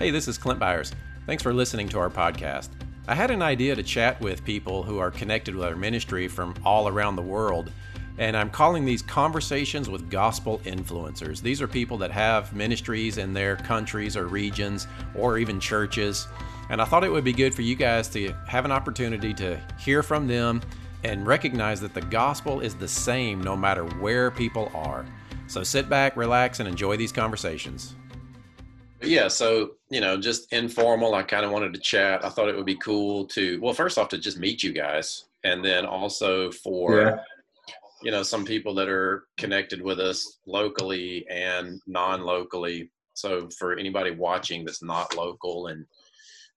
Hey, this is Clint Byars. Thanks for listening to our podcast. I had an idea to chat with people who are connected with our ministry from all around the world, and I'm calling these conversations with gospel influencers. These are people that have ministries in their countries or regions or even churches. And I thought it would be good for you guys to have an opportunity to hear from them and recognize that the gospel is the same no matter where people are. So sit back, relax, and enjoy these conversations. Yeah, so, you know, just informal. I kind of wanted to chat. I thought it would be cool to, well, first off, to just meet you guys. And then also for, yeah. you know, some people that are connected with us locally and non locally. So for anybody watching that's not local and,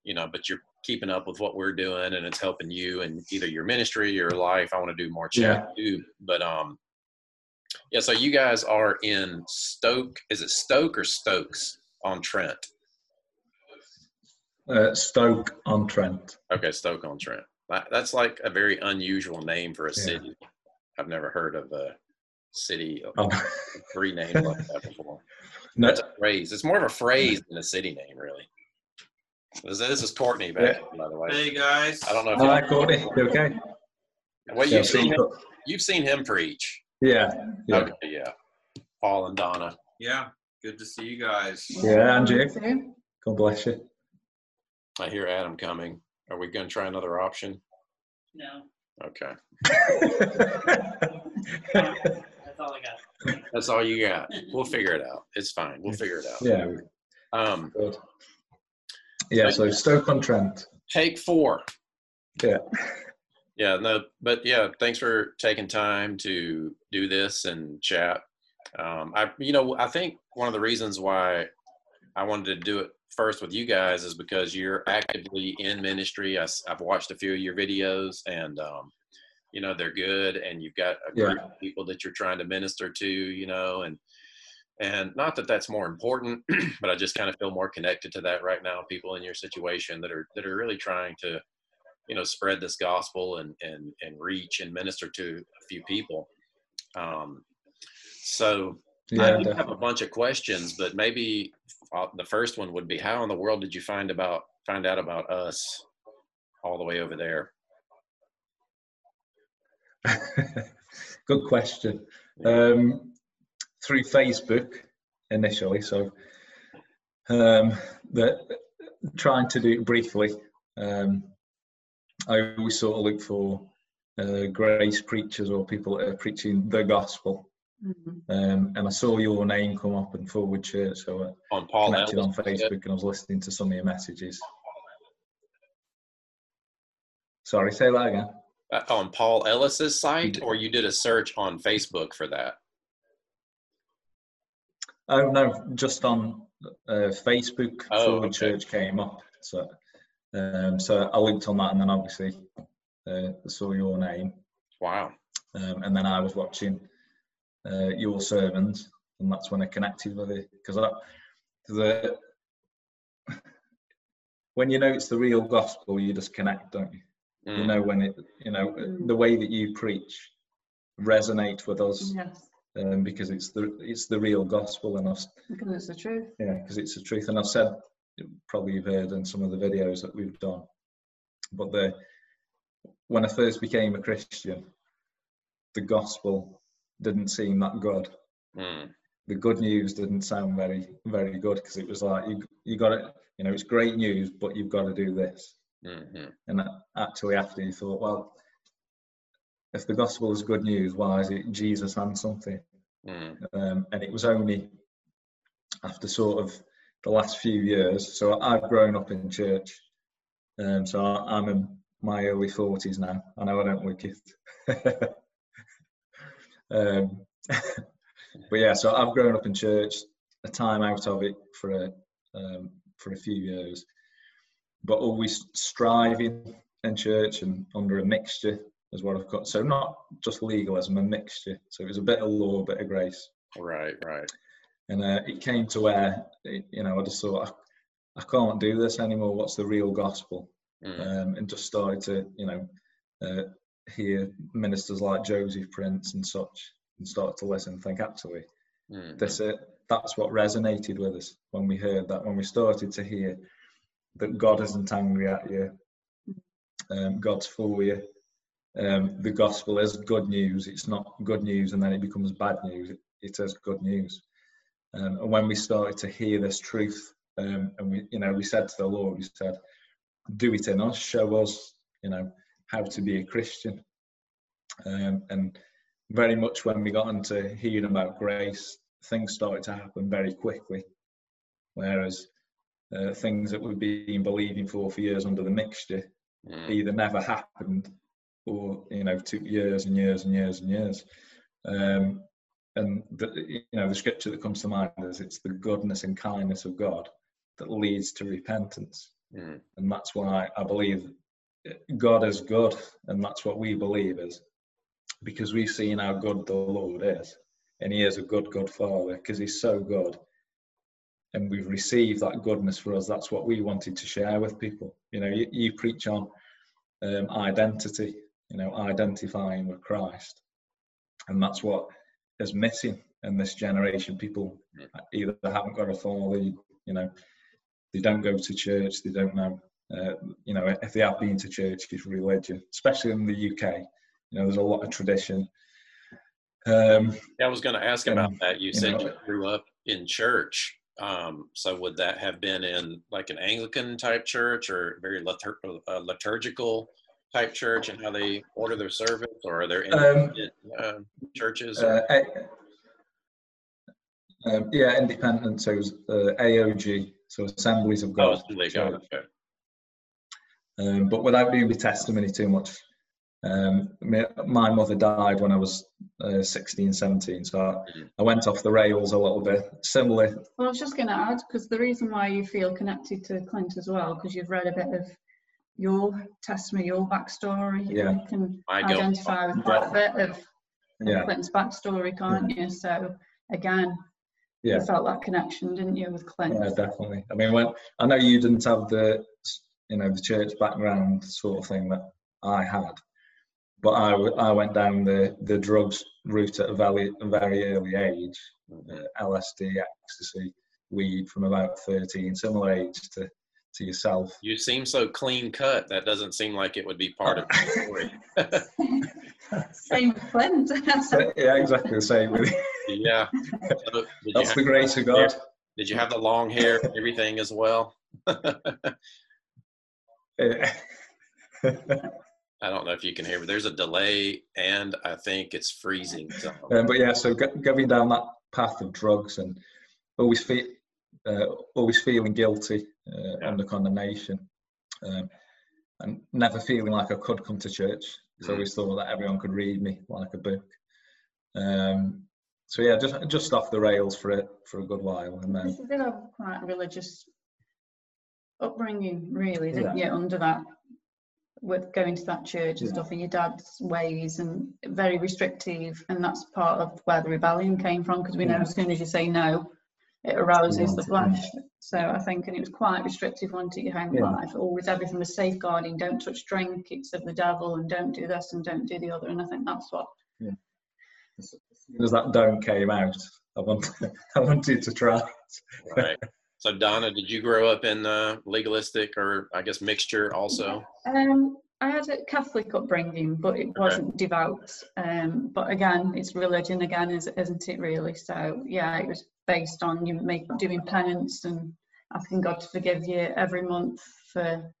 you know, but you're keeping up with what we're doing and it's helping you and either your ministry, your life. I want to do more chat yeah. too. But um yeah, so you guys are in Stoke. Is it Stoke or Stokes on Trent? Uh, Stoke on Trent. Okay, Stoke on Trent. That's like a very unusual name for a city. Yeah. I've never heard of a city oh. three names like that before. No. That's a phrase. It's more of a phrase than a city name, really. This, this is Courtney back, yeah. by the way. Hey guys. I don't know. If Hi, Courtney. You okay? Well, you've seen him, you've seen him preach. Yeah. yeah. Okay. Yeah. Paul and Donna. Yeah. Good to see you guys. Yeah, Andrew. God bless you. I hear Adam coming. Are we going to try another option? No. Okay. That's all I got. That's all you got. We'll figure it out. It's fine. We'll figure it out. Yeah. Um, Good. Yeah, so Stoke on Trent. Take four. Yeah. Yeah, no, but yeah, thanks for taking time to do this and chat. Um, I, you know, I think one of the reasons why I wanted to do it first with you guys is because you're actively in ministry. I, have watched a few of your videos, and um, you know they're good, and you've got a group yeah. of people that you're trying to minister to. You know, and and not that that's more important, but I just kind of feel more connected to that right now. People in your situation that are that are really trying to, you know, spread this gospel and and and reach and minister to a few people. Um, so yeah, I do have a bunch of questions, but maybe uh, the first one would be, how in the world did you find about find out about us all the way over there? Good question. Um, through Facebook initially. So um, the, trying to do it briefly, um, I always sort of look for uh, grace preachers or people that are preaching the gospel. Mm-hmm. Um, and I saw your name come up in Forward Church, so I on Paul connected Ellis. on Facebook, and I was listening to some of your messages. Sorry, say that again. Uh, on Paul Ellis's site, or you did a search on Facebook for that? Oh no, just on uh, Facebook. Oh, Forward okay. Church came up, so um, so I linked on that, and then obviously uh, saw your name. Wow. Um, and then I was watching uh, your sermons, and that's when I connected with it because the when you know it's the real gospel, you just connect, don't you? Mm. You know when it, you know, the way that you preach resonates with us. Yes um, because it's the it's the real gospel and us. Because it's the truth. Yeah, because it's the truth. And I've said probably you've heard in some of the videos that we've done, but the when I first became a Christian, the gospel didn't seem that good. Mm. The good news didn't sound very very good because it was like you you got it. You know, it's great news, but you've got to do this. Mm-hmm. And actually, after you thought, well, if the gospel is good news, why is it Jesus and something? Mm. Um, and it was only after sort of the last few years. So I've grown up in church. Um, so I'm in my early 40s now. I know I don't look it. um, but yeah, so I've grown up in church, a time out of it for a, um, for a few years, but always striving in church and under a mixture is what I've got. So not just legalism, a mixture. So it was a bit of law, a bit of grace. Right, right. And uh, it came to where, it, you know, I just thought, I, I, can't do this anymore. What's the real gospel? Mm. Um, and just started to, you know, uh, hear ministers like Joseph Prince and such, and start to listen and think, actually, mm. this it. that's what resonated with us when we heard that, when we started to hear that God isn't angry at you, um, God's for you. Um, the gospel is good news. It's not good news and then it becomes bad news. It, it is good news. Um, and when we started to hear this truth, um, and we, you know, we said to the Lord, we said, "Do it in us. Show us, you know, how to be a Christian." Um, and very much when we got into hearing about grace, things started to happen very quickly. Whereas uh, things that we've been believing for for years under the mixture Mm. either never happened or you know took years and years and years and years. Um, and the, you know the scripture that comes to mind is it's the goodness and kindness of God that leads to repentance, Mm. and that's why I believe God is good, and that's what we believe is because we've seen how good the Lord is, and He is a good, good Father because He's so good, and we've received that goodness for us. That's what we wanted to share with people. You know, you, you preach on um, identity, you know, identifying with Christ, and that's what is missing in this generation. People either haven't got a father, you know, they don't go to church, they don't know. Uh, you know, if they have been to church, it's religion, especially in the UK. You know, there's a lot of tradition. Um, Yeah, I was going to ask about Um, that. You you said know- you grew up in church. Um, so would that have been in like an Anglican type church or very litur- uh, liturgical type church and how they order their service, or are there Um, independent uh, churches? or- uh, um, yeah, independent. So it was, uh, AOG, so Assemblies of oh, God. Assembly of God, Church. okay. Um, but without doing the testimony too much, um, my, my mother died when I was uh, 16, 17. So I, Mhm. I went off the rails a little bit. Similarly, Well, I was just going to add because the reason why you feel connected to Clint as well, because you've read a bit of your testimony, your backstory. Yeah. You can I go- identify with quite a bit of of yeah, Clint's backstory, can't you? So again, yeah. you felt that connection, didn't you, with Clint? Yeah, definitely. I mean, when I know you didn't have the, you know, the church background sort of thing that I had, but I, w- I went down the, the drugs route at a very, very early age, uh, LSD, ecstasy, weed from about 13, similar age to, to yourself. You seem so clean cut. That doesn't seem like it would be part of the story. Same with Clint. yeah, exactly the same. Really. yeah. So That's the grace of God. did you have the long hair and everything as well? Yeah. I don't know if you can hear, but there's a delay, and I think it's freezing. So. Um, but yeah, so going down that path of drugs and always feel, uh, always feeling guilty uh, Yeah. under condemnation, um, and never feeling like I could come to church. So I Mm. always thought that everyone could read me like a book. Um, so yeah, just just off the rails for it for a good while, and then You did have quite religious upbringing, really, didn't Yeah. you? Under that, with going to that church and Yeah. stuff, and your dad's ways and very restrictive, and that's part of where the rebellion came from. Because we know as soon as you say no, it arouses the want flesh. So I think, and it was quite restrictive onto your home Yeah. life. Always everything was safeguarding. Don't touch drink; it's of the devil, and don't do this and don't do the other. And I think that's what as soon as that don't came out, I wanted I wanted to try. it. Right. So Donna, did you grow up in uh, legalistic or I guess mixture also? Um, I had a Catholic upbringing, but it wasn't devout. Um, but again, it's religion again, is, isn't it really? So yeah, it was based on you make doing penance and asking God to forgive you every month for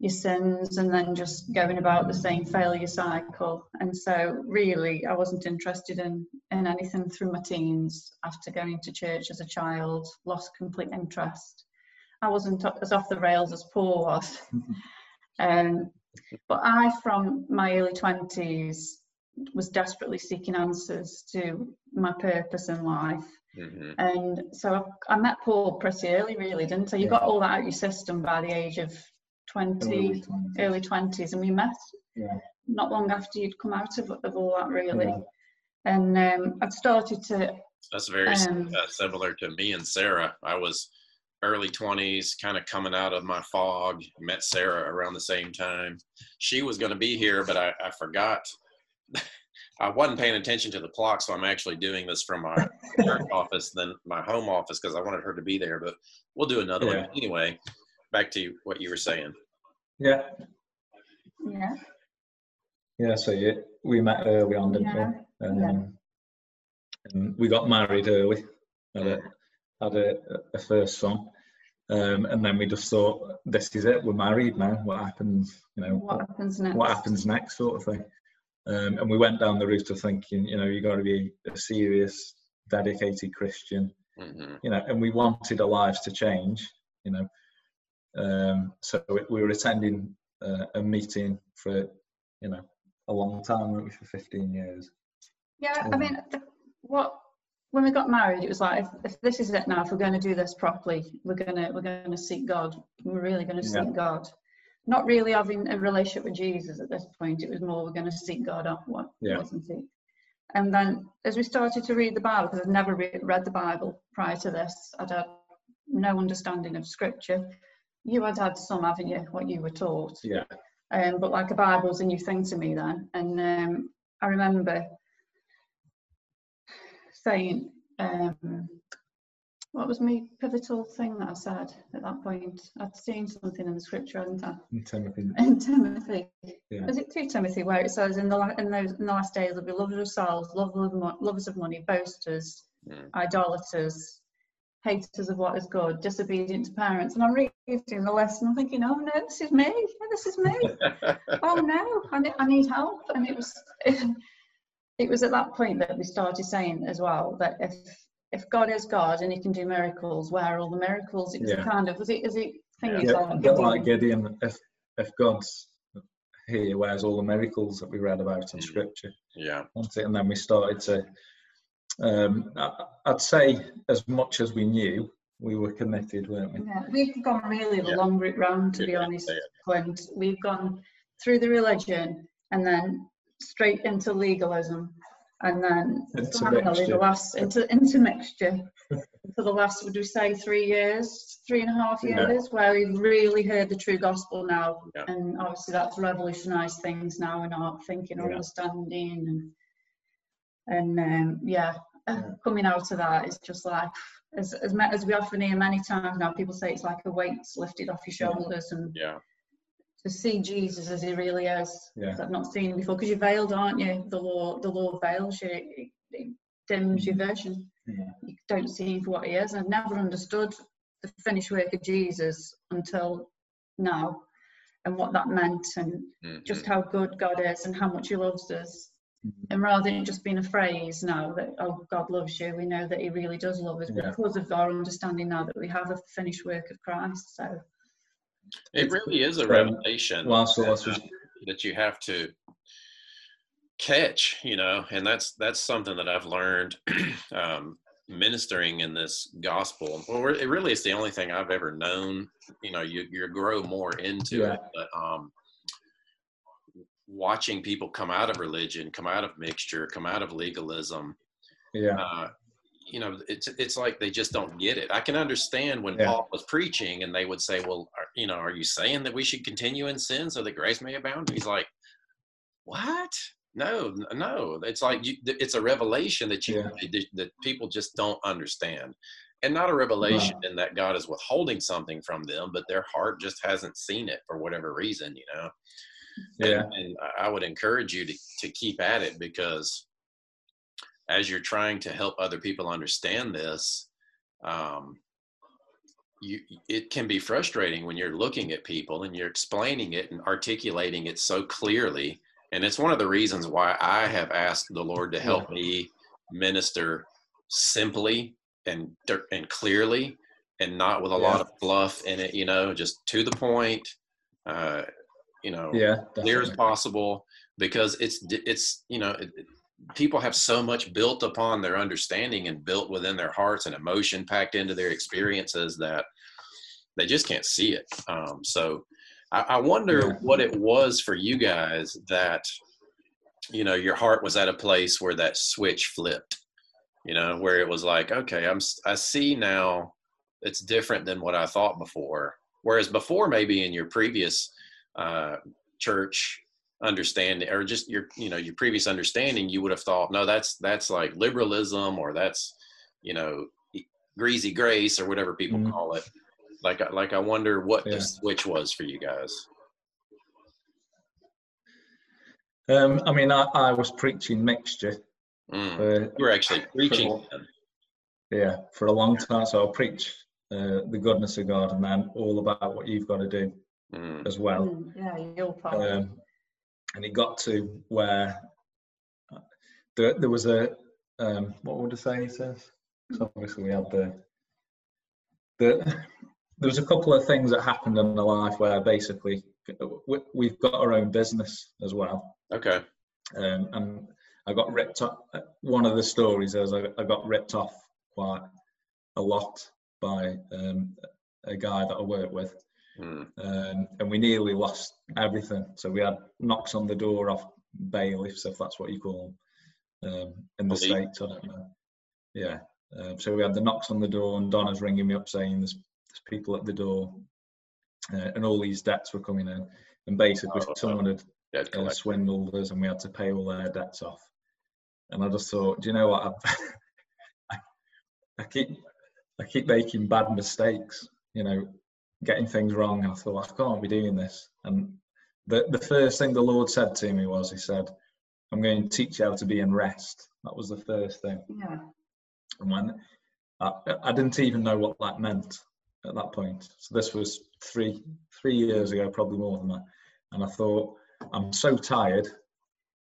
your sins, and then just going about the same failure cycle. And so really, I wasn't interested in in anything through my teens. After going to church as a child, lost complete interest. I wasn't as off the rails as Paul was. Um, but I, from my early 20s, was desperately seeking answers to my purpose in life. hmm And so I, I met Paul pretty early, really, didn't I? You Yeah. got all that out of your system by the age of 20, early 20s, and we met Yeah. not long after you'd come out of, of all that, really. Yeah. And um, I'd started to, That's very Um, uh, similar to me and Sarah. I was early 20s, kind of coming out of my fog. Met Sarah around the same time. She was going to be here, but I, I forgot. I wasn't paying attention to the clock, so I'm actually doing this from my church office than my home office because I wanted her to be there. But we'll do another Yeah. one anyway. Back to what you were saying. Yeah, Yeah. yeah. So yeah, we met early on, didn't Yeah, we? Um, yeah. And we got married early. Had a, had a, a first son. Um, and then we just thought, this is it. We're married now. What happens? You know, What happens next? what happens next sort of thing um, and we went down the route of thinking you know you got to be a serious dedicated christian hmm you know and we wanted our lives to change you know um, so we- we were attending uh, a meeting for you know a long time weren't we, for 15 years Yeah, I Um, mean, th- what when we got married, it was like, if, if this is it now, if we're going to do this properly, we're gonna we're going to seek God. We're really going to Yeah. seek God. Not really having a relationship with Jesus at this point. It was more we're going to seek God up, what Yeah. wasn't it? And then as we started to read the Bible, because I'd never re- read the Bible prior to this, I'd had no understanding of Scripture. You had had some, haven't you? What you were taught yeah um, but like a Bible's a new thing to me then. And um, I remember saying, um, what was my pivotal thing that I said at that point? I'd seen something in the scripture, hadn't I? and timothy In Timothy, Yeah. is it two Timothy, where it says in the la- in those in the last days there'll be lovers of souls, lovers of, mo- lovers of money, boasters, Mm. idolaters, haters of what is good, disobedient to parents. And I'm reading the lesson I'm thinking, oh no, this is me. This is me oh no, I need, I need help. And it was, it was at that point that we started saying as well that if if God is God and He can do miracles, where are all the miracles? It was Yeah. kind of was it is it thing Yeah. yeah, saw a like Gideon? gideon if if god's here where's all the miracles that we read about in scripture Yeah. And then we started to, um, I- I'd say, as much as we knew, we were committed, weren't we? Yeah, we've gone really the Yeah. long route round, to Good be honest, say. Clint. We've gone through the religion and then straight into legalism, and then Into finally the last into into mixture for the last would we say three years, three and a half Yeah. years, where we've really heard the true gospel now, Yeah. and obviously that's revolutionised things now in our thinking, Yeah. understanding, and and um, yeah, uh, Yeah. coming out of that is just like as as, ma- as we often hear many times now, people say it's like a weight's lifted off your shoulders, and Yeah. to see Jesus as he really is. Yeah. I've not seen him before because you're veiled, aren't you? The law, the law veils you. It, it dims your vision. Yeah. You don't see him for what he is. I've never understood the finished work of Jesus until now, and what that meant, and Mhm. just how good God is, and how much He loves us. And rather than it just being a phrase now that oh God loves you, we know that He really does love us Yeah. because of our understanding now that we have a finished work of Christ. So It really is a revelation Well, that, uh, that you have to catch, you know, and that's that's something that I've learned um, ministering in this gospel. Well, it really is the only thing I've ever known. You know, you you grow more into Yeah. it, but um, watching people come out of religion, come out of mixture, come out of legalism, yeah, uh, you know, it's it's like they just don't get it. I can understand when Yeah. Paul was preaching, and they would say, "Well, are, you know, are you saying that we should continue in sin so that grace may abound?" He's like, "What? No, no. It's like you, it's a revelation that you Yeah. that, that people just don't understand, and not a revelation in that God is withholding something from them, but their heart just hasn't seen it for whatever reason, you know." Yeah, and, and I- would encourage you to, to keep at it because as you're trying to help other people understand this, um, you it can be frustrating when you're looking at people and you're explaining it and articulating it so clearly. And it's one of the reasons why I have asked the Lord to help me minister simply and and clearly and not with a lot of fluff in it, you know, just to the point. Uh, you know, yeah. clear as possible because it's it's you know it, people have so much built upon their understanding and built within their hearts and emotion packed into their experiences that they just can't see it um, so I, I wonder Yeah. what it was for you guys that you know your heart was at a place where that switch flipped you know where it was like okay i'm i see now it's different than what i thought before whereas before maybe in your previous uh, church understanding or just your you know your previous understanding you would have thought no that's that's like liberalism or that's you know greasy grace or whatever people Mhm. call it like I- like i wonder what Yeah. the switch was for you guys Um, I mean, I, I was preaching mixture. Mm. For, you were actually preaching then. yeah, for a long time. So I'll preach uh, the goodness of God and then all about what you've got to do Mm. as well. Mm, yeah, your part. Um, and it got to where uh, there, there was a um, what would I say it is? So obviously we had the the there was a couple of things that happened in the life where basically we, we've got our own business as well, okay um, and I got ripped off. One of the stories is I, I got ripped off quite a lot by um, a guy that I work with Mm. um, and we nearly lost everything. So we had knocks on the door off bailiffs, if that's what you call them, um, in the Police. states. I don't know. Yeah. Um, so we had the knocks on the door, and Donna's ringing me up saying there's, there's people at the door, uh, and all these debts were coming in, and basically Oh, someone had uh, swindled us, and we had to pay all their debts off. And I just thought, do you know what? I've, I, I keep I keep making bad mistakes. You know, getting things wrong. I thought I can't be doing this. And the the first thing the Lord said to me was, He said, "I'm going to teach you how to be in rest." That was the first thing. yeah. And when I, I didn't even know what that meant at that point. So this was three three years ago, probably more than that. And I thought, I'm so tired.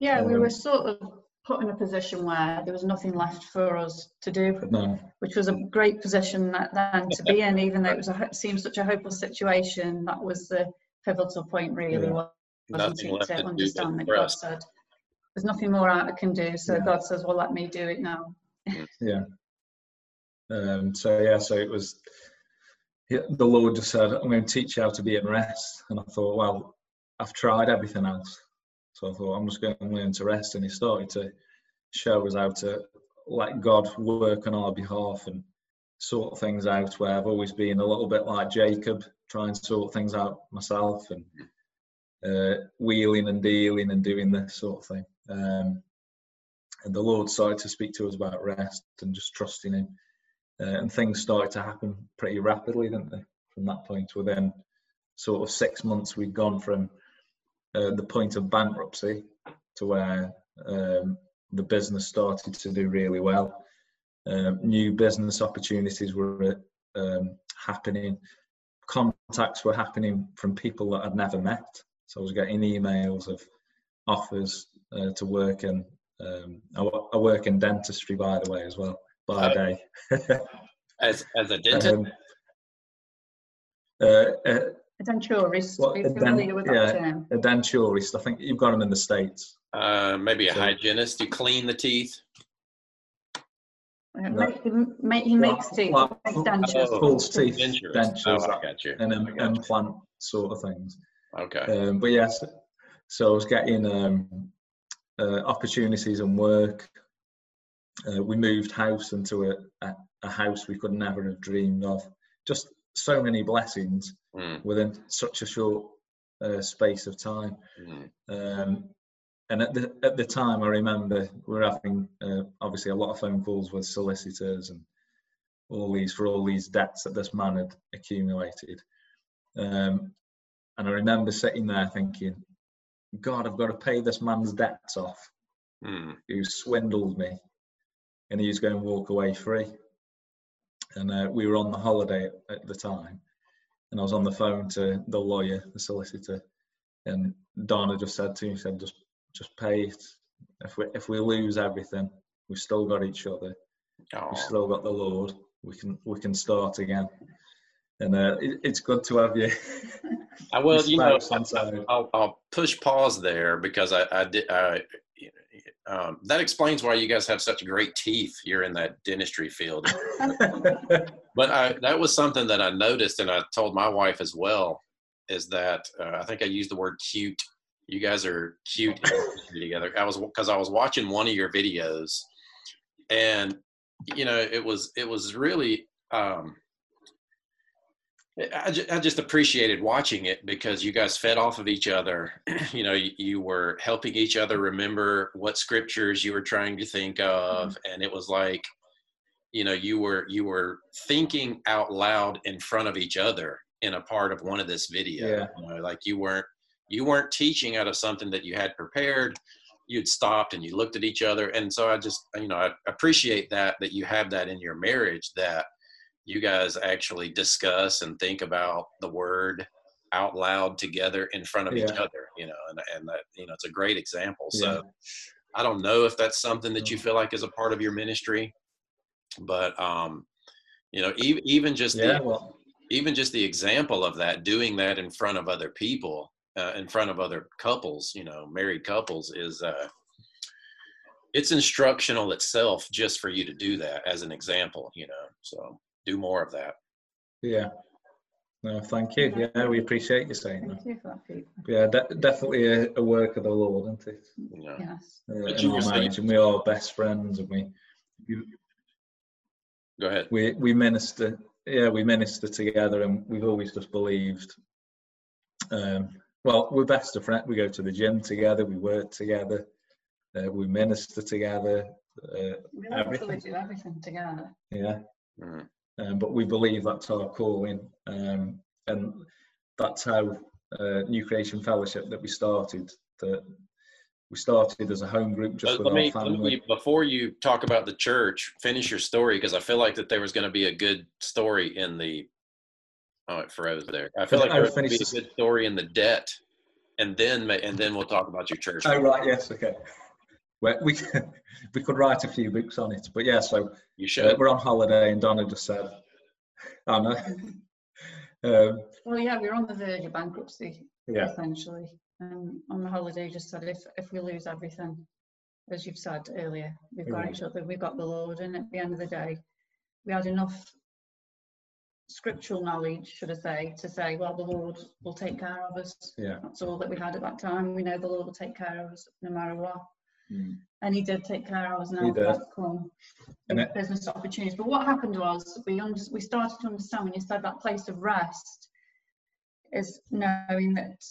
Yeah, we Um, were sort of put in a position where there was nothing left for us to do, No, which was a great position that, then to be in, even though it was a, seemed such a hopeless situation. That was the pivotal point, really, Yeah. wasn't Nothing it, to understand that God said, "There's nothing more I can do." So Yeah. God says, "Well, let me do it now." yeah. Um, so yeah, so it was. yeah, The Lord just said, "I'm going to teach you how to be at rest," and I thought, well, I've tried everything else, so I thought I'm just going to learn to rest. And He started to show us how to let God work on our behalf and sort things out. Where I've always been a little bit like Jacob, trying to sort things out myself and uh, wheeling and dealing and doing this sort of thing. Um, and the Lord started to speak to us about rest and just trusting Him. Uh, and things started to happen pretty rapidly, didn't they? From that point, within sort of six months, we'd gone from uh, the point of bankruptcy to where um, the business started to do really well. Um, new business opportunities were um, happening. Contacts were happening from people that I'd never met. So I was getting emails of offers uh, to work in. Um, I, I work in dentistry, by the way, as well, by Oh. day. as as a dentist Um, uh, uh, A denturist, Well, are you a dent- familiar with that yeah. term? a denturist. I think you've got them in the states. uh, maybe a So- hygienist to clean the teeth Uh, No. make- he he makes teeth, Like- makes dentures. Oh, false teeth, dentures. dentures, oh, I got you. and I um, got you. implant sort of things. Okay. Um, but yes, so I was getting um, uh, opportunities and work. Uh, we moved house into a, a, a house we could never have dreamed of. Just so many blessings Mm, within such a short uh, space of time. mm, Um, and at the at the time, I remember we were having uh, obviously a lot of phone calls with solicitors and all these for all these debts that this man had accumulated. Um, and I remember sitting there thinking, God, I've got to pay this man's debts off mm. who swindled me, and he's going to walk away free. And uh, we were on the holiday at the time, and I was on the phone to the lawyer, the solicitor, and Donna just said to me, she said, just just pay it. If we if we lose everything, we've still got each other. Oh, We've still got the Lord. We can we can start again. And uh, it, it's good to have you. I well, you know, spouse on side. I'll, I'll push pause there because I, I did. I, um, that explains why you guys have such great teeth here in that dentistry field. But I, that was something that I noticed, and I told my wife as well, is that uh, I think I used the word cute. You guys are cute together. I was because I was watching one of your videos, and you know it was it was really um, I, ju- I just appreciated watching it because you guys fed off of each other. you know, you, you were helping each other remember what scriptures you were trying to think of, mm-hmm. and it was like, you know, you were you were thinking out loud in front of each other in a part of one of this video. Yeah. You know, like you weren't you weren't teaching out of something that you had prepared. You'd stopped and you looked at each other, and so I just you know I appreciate that that you have that in your marriage that you guys actually discuss and think about the word out loud together in front of each other you know and, and that you know it's a great example. Yeah. so i don't know if that's something that you feel like is a part of your ministry but um you know even even just Yeah, the well, even just the example of that doing that in front of other people uh, in front of other couples you know married couples is uh it's instructional itself just for you to do that as an example you know so do more of that yeah. No, thank you. Yeah, we appreciate you saying that. You for that. Yeah, de- definitely a, a work of the Lord, isn't it? you know Yes. Uh, But in you our marriage, and we are best friends, and we go ahead we we minister. Yeah, we minister together, and we've always just believed. Um, well, we're best of friends. We go to the gym together. We work together. Uh, we minister together. Uh, We Everything. do everything together. yeah, Mhm. Um, but we believe that's our calling, um, and that's how uh, New Creation Fellowship that we started. That we started as a home group just Uh, with let our me, let family. me before you talk about the church finish your story because i feel like that there was going to be a good story in the oh it froze there i feel like there was going to be a good story in the debt and then and then we'll talk about your church Oh right, yes, okay. Well, we we could write a few books on it, but yeah. So you uh, should we're on holiday, and Donna just said, "I know." um, Well, yeah, we're on the verge of bankruptcy, yeah, essentially. And on the holiday, just said if, if we lose everything, as you've said earlier, we've got Right. each other, we've got the Lord, and at the end of the day, we had enough scriptural knowledge, should I say, to say, well, the Lord will take care of us. yeah, That's all that we had at that time. We know the Lord will take care of us no matter what. Mm. And he did take care of us He did. come And it- business opportunities. But what happened was we under, we started to understand when you said that place of rest is knowing that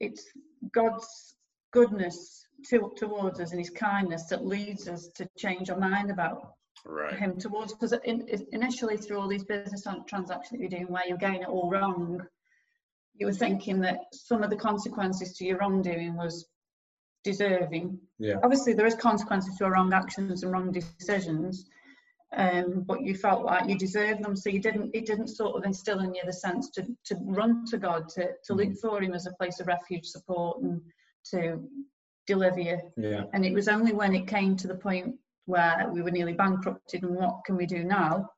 it's God's goodness to, towards us and his kindness that leads us to change our mind about right him towards because in, initially through all these business transactions that you're doing where you're getting it all wrong you were thinking that some of the consequences to your wrongdoing was deserving. Yeah, obviously there is consequences to our wrong actions and wrong decisions um, but you felt like you deserved them so you didn't it didn't sort of instill in you the sense to to run to god to, to look for him as a place of refuge support and to deliver you. Yeah, and it was only when it came to the point where we were nearly bankrupted and what can we do now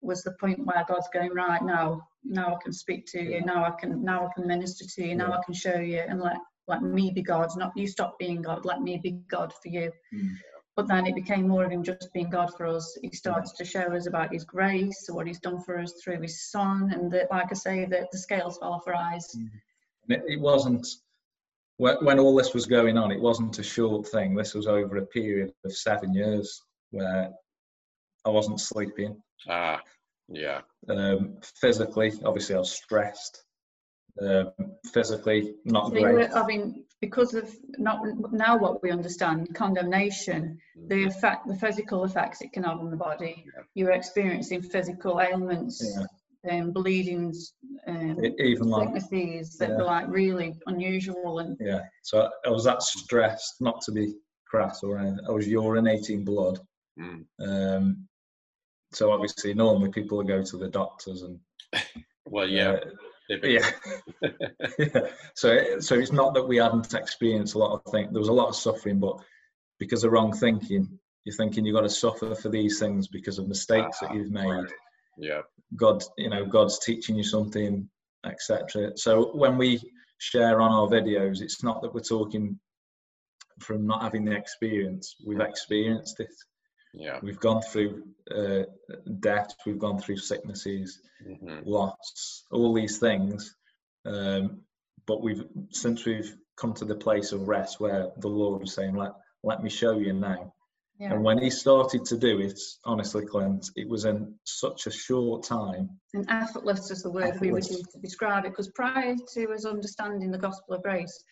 was the point where god's going right now now i can speak to you now i can now i can minister to you now Yeah. i can show you and let let me be god not you stop being god let me be god for you Mm. but then it became more of him just being god for us he started to show us about his grace what he's done for us through his son and that like i say that the scales fell off our eyes And it, it wasn't when, when all this was going on. It wasn't a short thing. This was over a period of seven years where I wasn't sleeping. ah yeah Um, physically, obviously, I was stressed. Um, physically, not So you great. were, I mean, because of not now what we understand, condemnation, the effect, the physical effects it can have on the body. Yeah. You're experiencing physical ailments, Yeah. um, bleedings, um, E- even like sicknesses that Yeah. were like really unusual and Yeah, so I was that stressed, not to be crass or anything. I was urinating blood. Mm. Um, so obviously, normally people go to the doctors and well yeah uh, typically. Yeah. yeah. So, it- so it's not that we hadn't experienced a lot of things. There was a lot of suffering, but because of wrong thinking, you're thinking you've got to suffer for these things because of mistakes that you've made. Right. yeah God, you know, God's teaching you something, etc. So when we share on our videos, it's not that we're talking from not having the experience. We've experienced it. yeah We've gone through uh, death. We've gone through sicknesses, hmm loss, all these things. Um, but we've since we've come to the place of rest where the Lord was saying, "Let let me show you now." Yeah. And when he started to do it, honestly, Clint, it was in such a short time. And effortless is the word we would use to describe it, because prior to us understanding the gospel of grace,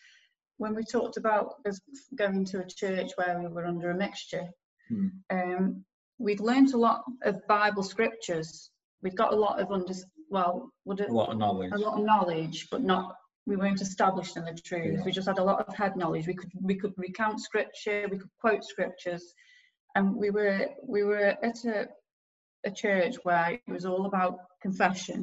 when we talked about us going to a church where we were under a mixture, Hmm. um, we'd learnt a lot of Bible scriptures. We'd got a lot of under, well, would it, A lot of knowledge. a lot of knowledge, but not we weren't established in the truth. Yeah. We just had a lot of head knowledge. We could we could recount scripture, we could quote scriptures, and we were we were at a a church where it was all about confession,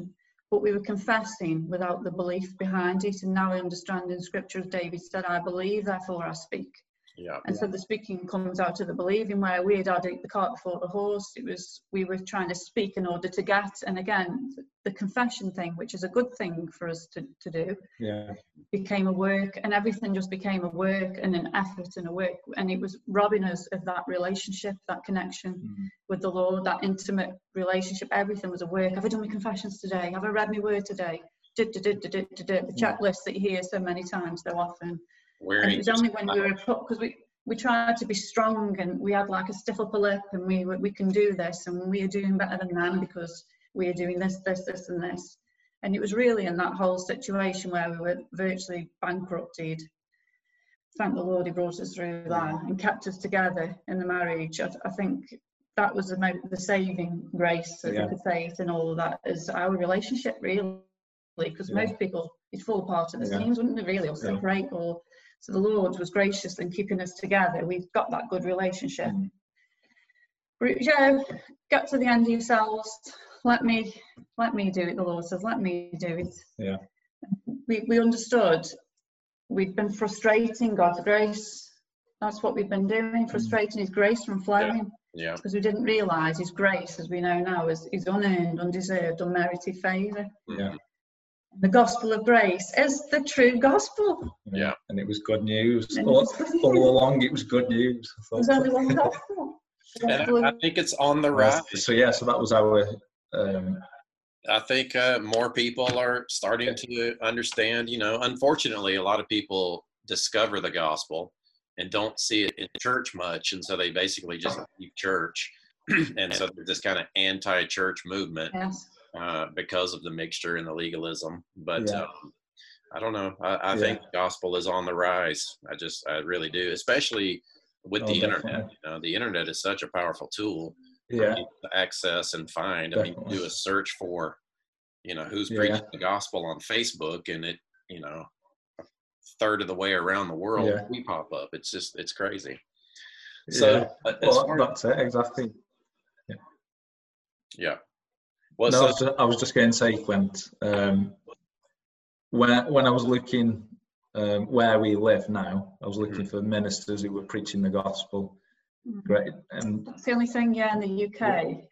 but we were confessing without the belief behind it. And now I understand in scripture, as David said, I believe, therefore I speak. Yeah. And so the speaking comes out of the believing, where we had had the cart before the horse. It was we were trying to speak in order to get, and again, the confession thing, which is a good thing for us to, to do, Yeah. became a work, and everything just became a work and an effort and a work, and it was robbing us of that relationship, that connection Mhm. with the Lord, that intimate relationship. Everything was a work. Have I done my confessions today? Have I read my word today? Did, did, did, did, did, did, the checklist that you hear so many times, so often. And it was only when we were uh, because we we tried to be strong and we had like a stiff upper lip and we were- we can do this and we are doing better than them because we are doing this this this and this and it was really in that whole situation where we were virtually bankrupted thank the lord he brought us through that and kept us together in the marriage i, I think that was the, the saving grace as Yeah. I could say it and all of that is our relationship really because Yeah. most people it'd fall apart at the Yeah. seams wouldn't they really or Yeah. separate or so the Lord was gracious in keeping us together. We've got that good relationship. Mm. Joe, get to the end of yourselves. Let me let me do it, the Lord says, let me do it. Yeah. We we understood we'd been frustrating God's grace. That's what we've been doing, frustrating his grace from flowing Yeah. because we didn't realise his grace, as we know now, is, is unearned, undeserved, unmerited favour. Yeah. The gospel of grace is the true gospel. Yeah. And it was good news. All, it's good all along, it was good news. I. There's only one gospel. Gospel And I, I think it's on the rise. So yeah, so that was our um, I think uh, more people are starting to understand. You know, unfortunately, a lot of people discover the gospel and don't see it in church much, and so they basically just leave church. and so there's this kind of anti-church movement Yes. Uh, because of the mixture and the legalism. But Yeah. um, I don't know. I, I Yeah. think gospel is on the rise. I just, I really do, especially with Oh, the internet. You know, the internet is such a powerful tool yeah, to access and find. I mean, do a search for, you know, who's Yeah. preaching the gospel on Facebook, and it, you know, a third of the way around the world, Yeah. we pop up. It's just, it's crazy. So, yeah. Well, that's it exactly. yeah. Well, no, I, was just, I was just going to say, Clint, um, when when I was looking um, where we live now, I was looking for ministers who were preaching the gospel. Mhm. Great, and That's the only thing, yeah, in the UK.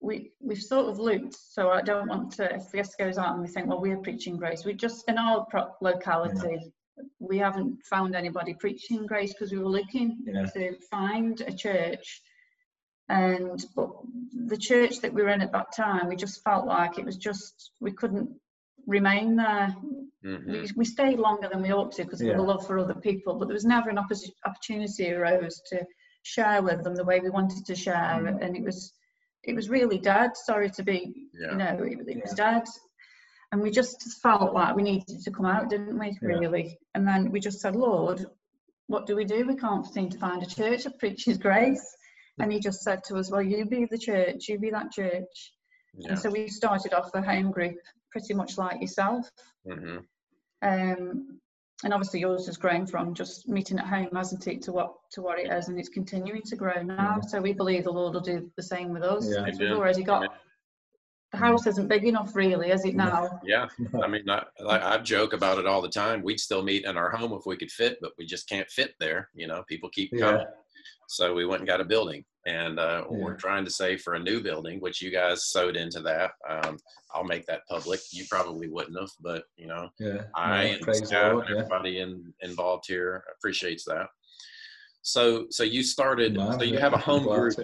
We, we've sort of looked, so I don't want to, if this goes out and we think, well, we're preaching grace, we just, in our pro- locality, we haven't found anybody preaching grace because we were looking Yeah. to find a church. And, but the church that we were in at that time, we just felt like it was just, we couldn't remain there. mhm. we, we stayed longer than we ought to because of Yeah. the love for other people, but there was never an oppos- opportunity arose to share with them the way we wanted to share, Mm. and it was it was really dead. Sorry to be, Yeah. you know, it, it was dead, and we just felt like we needed to come out, didn't we? Yeah. Really, and then we just said, Lord, what do we do? We can't seem to find a church that preaches grace. And he just said to us, Well, you be the church, you be that church. yeah. And so we started off a home group pretty much like yourself. hmm Um, and obviously yours has grown from just meeting at home, hasn't it, to what to what it is, and it's continuing to grow now. So we believe the Lord will do the same with us. Yeah. We've already got the house isn't big enough, really, is it now? Yeah. I mean, I, I, I joke about it all the time. We'd still meet in our home if we could fit, but we just can't fit there. You know, people keep Yeah. coming. So we went and got a building, and uh, we're trying to save for a new building, which you guys sewed into that. Um, I'll make that public. You probably wouldn't have, but you know, yeah, I and Scott Lord, and yeah. everybody in, involved here appreciates that. So, so you started. No, so you yeah, have a home group.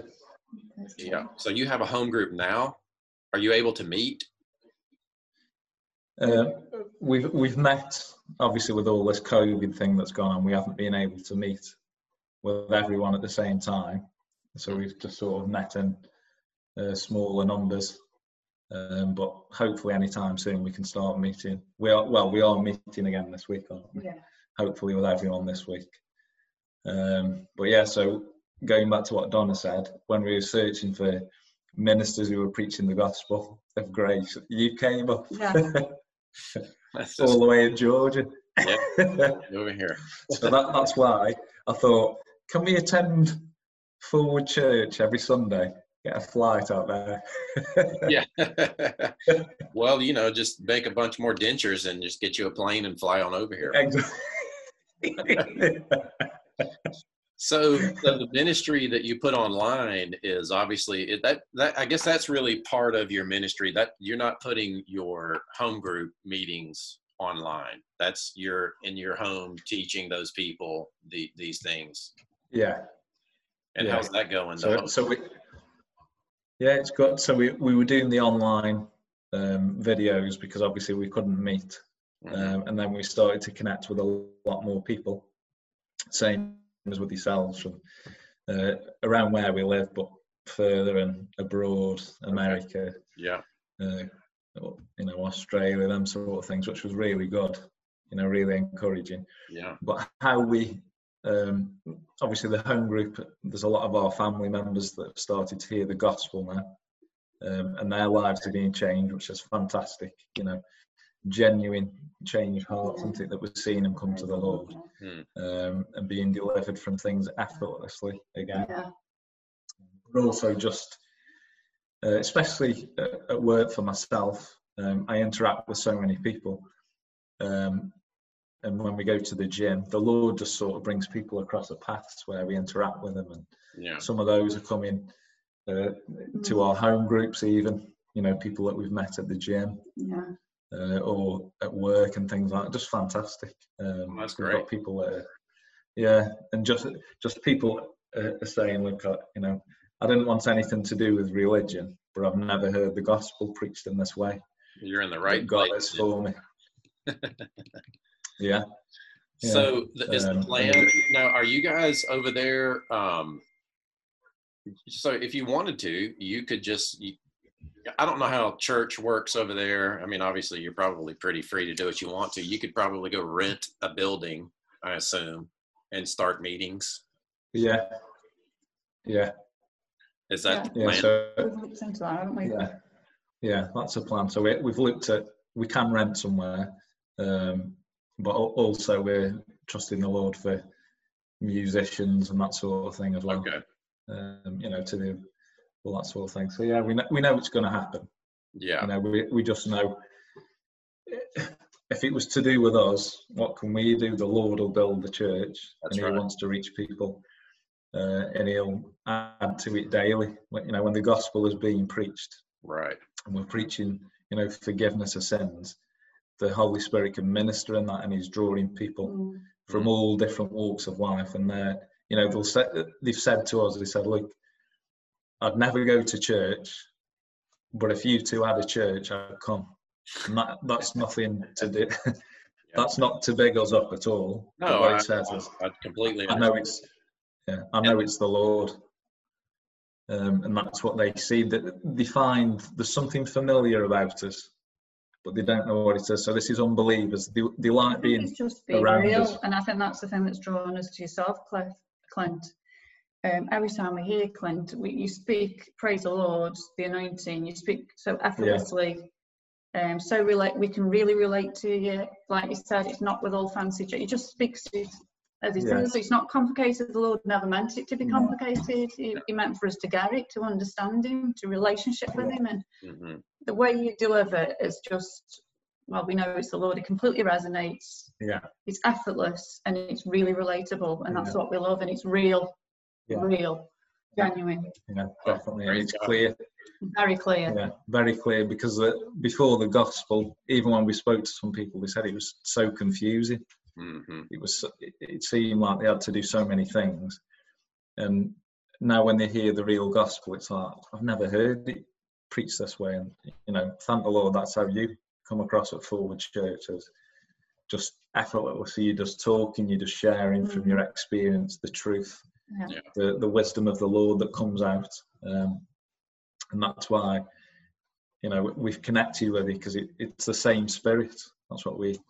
Yeah. So you have a home group now. Are you able to meet? Uh, we've we've met obviously with all this COVID thing that's gone on. We haven't been able to meet with everyone at the same time. So we've just sort of met in uh, smaller numbers. Um, but hopefully, anytime soon we can start meeting. We are well, we are meeting again this week, aren't we? Yeah. Hopefully, with everyone this week. Um, but yeah, so going back to what Donna said, when we were searching for ministers who were preaching the gospel of grace, you came up Yeah. Just all the way in Georgia. Yeah, over here. so that, that's why I thought, can we attend Forward Church every Sunday? Get a flight out there. Yeah. well, you know, just make a bunch more dentures and just get you a plane and fly on over here. Exactly. So, so the ministry that you put online is obviously it, that that I guess that's really part of your ministry. That you're not putting your home group meetings online. That's you're in your home teaching those people the, these things. Yeah. And Yeah. how's that going? So, so we, yeah, it's good. So we, we were doing the online um, videos because obviously we couldn't meet. Mhm. Um, and then we started to connect with a lot more people, same as with yourselves from uh, around where we live, but further and abroad, America, yeah. uh, you know, Australia, them sort of things, which was really good, you know, really encouraging. Yeah. But how we, um, obviously, the home group, there's a lot of our family members that have started to hear the gospel now, um, and their lives are being changed, which is fantastic, you know, genuine change hearts, isn't it, that we're seeing them come to the Lord. Um, and being delivered from things effortlessly again. Yeah. but also just, uh, especially at, at work for myself, um, I interact with so many people. Um, and when we go to the gym, the Lord just sort of brings people across the paths where we interact with them. And Yeah. some of those are coming uh, to our home groups, even, you know, people that we've met at the gym Yeah. uh, or at work and things like that. Just fantastic. Um, That's we've great. got people that, are- yeah, and just just people uh, are saying, look, you know, I didn't want anything to do with religion, but I've never heard the gospel preached in this way. You're in the right God place. is for me. yeah. yeah. So the, is the Um, plan now? Are you guys over there? Um, so if you wanted to, you could just. You, I don't know how church works over there. I mean, obviously, you're probably pretty free to do what you want to. You could probably go rent a building, I assume, and start meetings. Yeah. Yeah. Is that the Yeah. So We've looked into that, we? yeah, yeah, that's a plan. So we, we've looked at we can rent somewhere, um, but also we're trusting the Lord for musicians and that sort of thing as well. okay. Um, you know, to do all that sort of thing. So yeah, we know, we know it's going to happen. Yeah. You know, we we just know if it was to do with us, what can we do? The Lord will build the church, That's and He right. wants to reach people, uh, and He'll add to it daily. You know, when the gospel is being preached, Right. and we're preaching, you know, forgiveness of sins, the Holy Spirit can minister in that, and He's drawing people Mm. from all different walks of life. And they're, you know, they'll say, they've said to us, they said, look, I'd never go to church, but if you two had a church, I'd come. And that, that's nothing to do. that's not to big us up at all. No, what I, it says is, I completely. I know it's, yeah, I know it's the Lord. Um, and that's what they see. That they find there's something familiar about us, but they don't know what it is. So this is unbelievers. They, they like being It's just being around real, us. and I think that's the thing that's drawn us to yourself, Cliff, Clint. Um, every time we hear Clint, we, you speak, praise the Lord, the anointing. You speak so effortlessly, um, so relate. We can really relate to you. Like you said, it's not with all fancy. j- He just speaks to it as it Yeah. is. It's not complicated. The Lord never meant it to be No. complicated. He, he meant for us to get it, to understand Him, to relationship with Him, and hmm the way you deliver is just. Well, we know it's the Lord. It completely resonates yeah, it's effortless and it's really relatable and that's Yeah. what we love and it's real Yeah. real genuine yeah, definitely. And it's clear. very clear Yeah, very clear because uh, before the gospel, even when we spoke to some people, they said it was so confusing. hmm It was it, it seemed like they had to do so many things, and now when they hear the real gospel, it's like I've never heard it preached this way. And you know, thank the Lord, that's how you come across at Forward Church as just effortlessly. You're just talking, you're just sharing from Mm. your experience the truth. Yeah. the the wisdom of the Lord that comes out, um, and that's why you know we've connected with you because it, it's the same spirit. That's what we,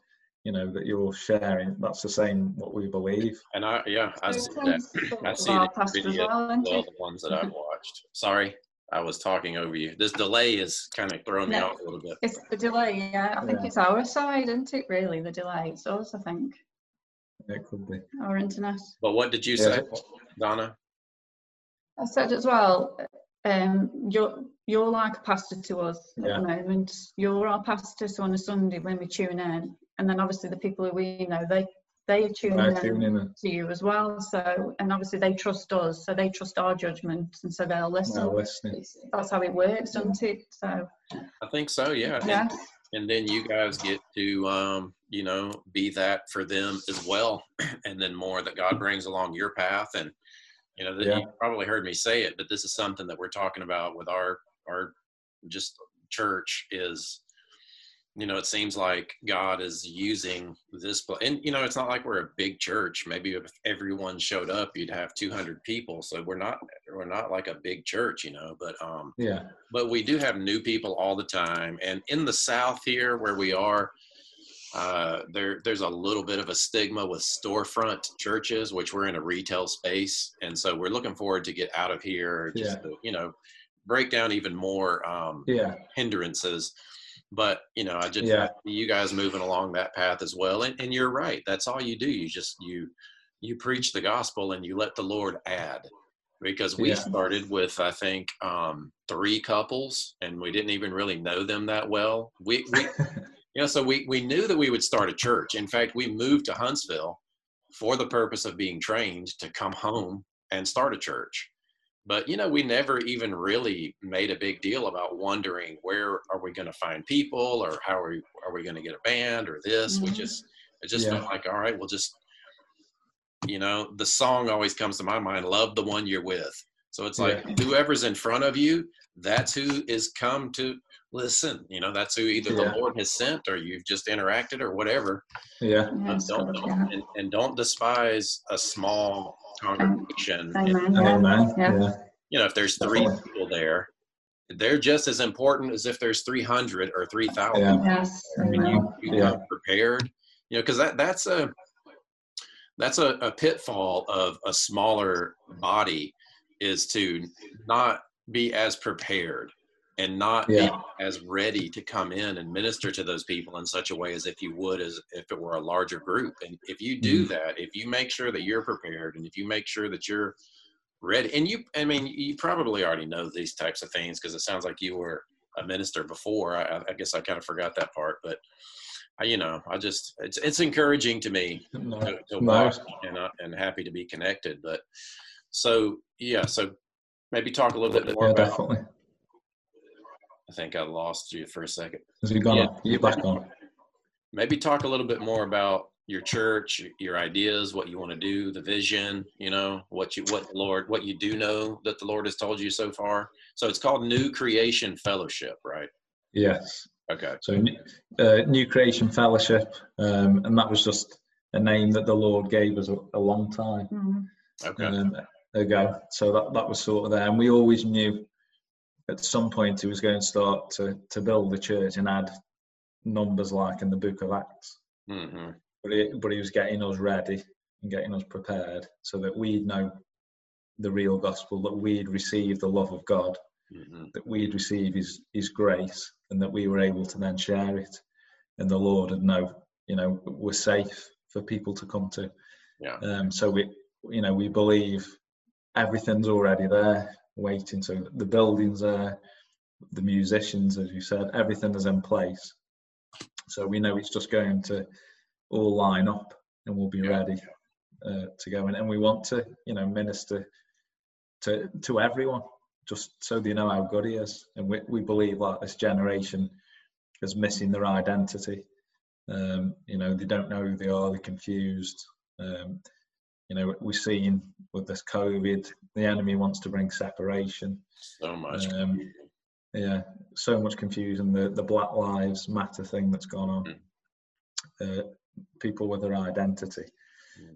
you know, that you're sharing. That's the same what we believe. And I, yeah, I So see it that. I sort see of the past as video well, as isn't well, it? the ones that I've watched. Sorry, I was talking over you. This delay is kind of throwing me No. off a little bit. It's the delay, yeah. I think Yeah. it's our side, isn't it, really, the delay? It's us, I think, It could be. our internet. But what did you Yeah. say, Donna? I said as well, um, you're you're like a pastor to us at the moment. You're our pastor, so on a Sunday when we tune in, and then obviously the people who we know, they they are tuning I in tune in to you as well. So, and obviously they trust us, so they trust our judgment, and so they'll listen. now listening. That's how it works, doesn't it? So, I think so, yeah. And- yeah, and then you guys get to um, you know be that for them as well and then more that god brings along your path and you know that Yeah. you probably heard me say it but this is something that we're talking about with our our just church is you know it seems like god is using this and you know it's not like we're a big church. Maybe if everyone showed up you'd have 200 people. So we're not we're not like a big church you know but um Yeah, but we do have new people all the time. And in the south here where we are uh, there there's a little bit of a stigma with storefront churches which we're in a retail space. And so we're looking forward to get out of here just Yeah. to, you know break down even more um, yeah, hindrances but you know i just Yeah. You guys moving along that path as well and, and you're right that's all you do you just you you preach the gospel and you let the lord add because we Yeah. started with i think um three couples and we didn't even really know them that well we, we you know so we we knew that we would start a church in fact we moved to huntsville for the purpose of being trained to come home and start a church but you know we never even really made a big deal about wondering where are we going to find people or how are we, are we going to get a band or this we Mhm. just it just Yeah. felt like all right we'll just you know the song always comes to my mind love the one you're with so it's like Yeah. whoever's in front of you that's who is come to listen you know that's who either Yeah. the lord has sent or you've just interacted or whatever yeah, yeah, But it's don't, don't- and, and don't despise a small congregation Amen. Yeah. amen. Yeah. Yeah, you know if there's three Definitely. people there they're just as important as if there's 300 or 3000 Yeah. Yes. I mean, you, you Yeah. come prepared, you know, because that that's a that's a, a pitfall of a smaller body is to not be as prepared and not Yeah. be as ready to come in and minister to those people in such a way as if you would as if it were a larger group. And if you do Mm. that, if you make sure that you're prepared and if you make sure that you're ready, and you, I mean, you probably already know these types of things because it sounds like you were a minister before. I, I guess I kind of forgot that part, but I, you know, I just it's it's encouraging to me no, to, to no. watch and uh, and happy to be connected. But so yeah, so maybe talk a little bit more yeah, about. definitely. I think I lost you for a second. Has he gone? Yeah. You're back on. Maybe talk a little bit more about your church, your ideas, what you want to do, the vision. You know what you what the Lord what you do know that the Lord has told you so far. So it's called New Creation Fellowship, right? Yes. Okay. So, uh, New Creation Fellowship, um, and that was just a name that the Lord gave us a, a long time Mhm. Okay. um, ago. So that that was sort of there, and we always knew at some point he was going to start to to build the church and add numbers like in the Book of Acts. hmm But he, but he was getting us ready and getting us prepared so that we'd know the real gospel, that we'd receive the love of God, hmm that we'd receive His His grace, and that we were able to then share it, and the Lord would know, you know, we're safe for people to come to. Yeah. Um, so we, you know, we believe everything's already there, waiting. So the buildings there, the musicians, as you said, everything is in place. So we know it's just going to all line up, and we'll be Yeah. ready uh, to go in. And we want to, you know, minister to to everyone, just so they know how good He is. And we we believe like this generation is missing their identity. Um, you know, they don't know who they are. They're confused. Um, you know, we're seeing with this COVID, the enemy wants to bring separation. So much. Um, Yeah, so much confusion. The the Black Lives Matter thing that's gone on. Uh, people with their identity.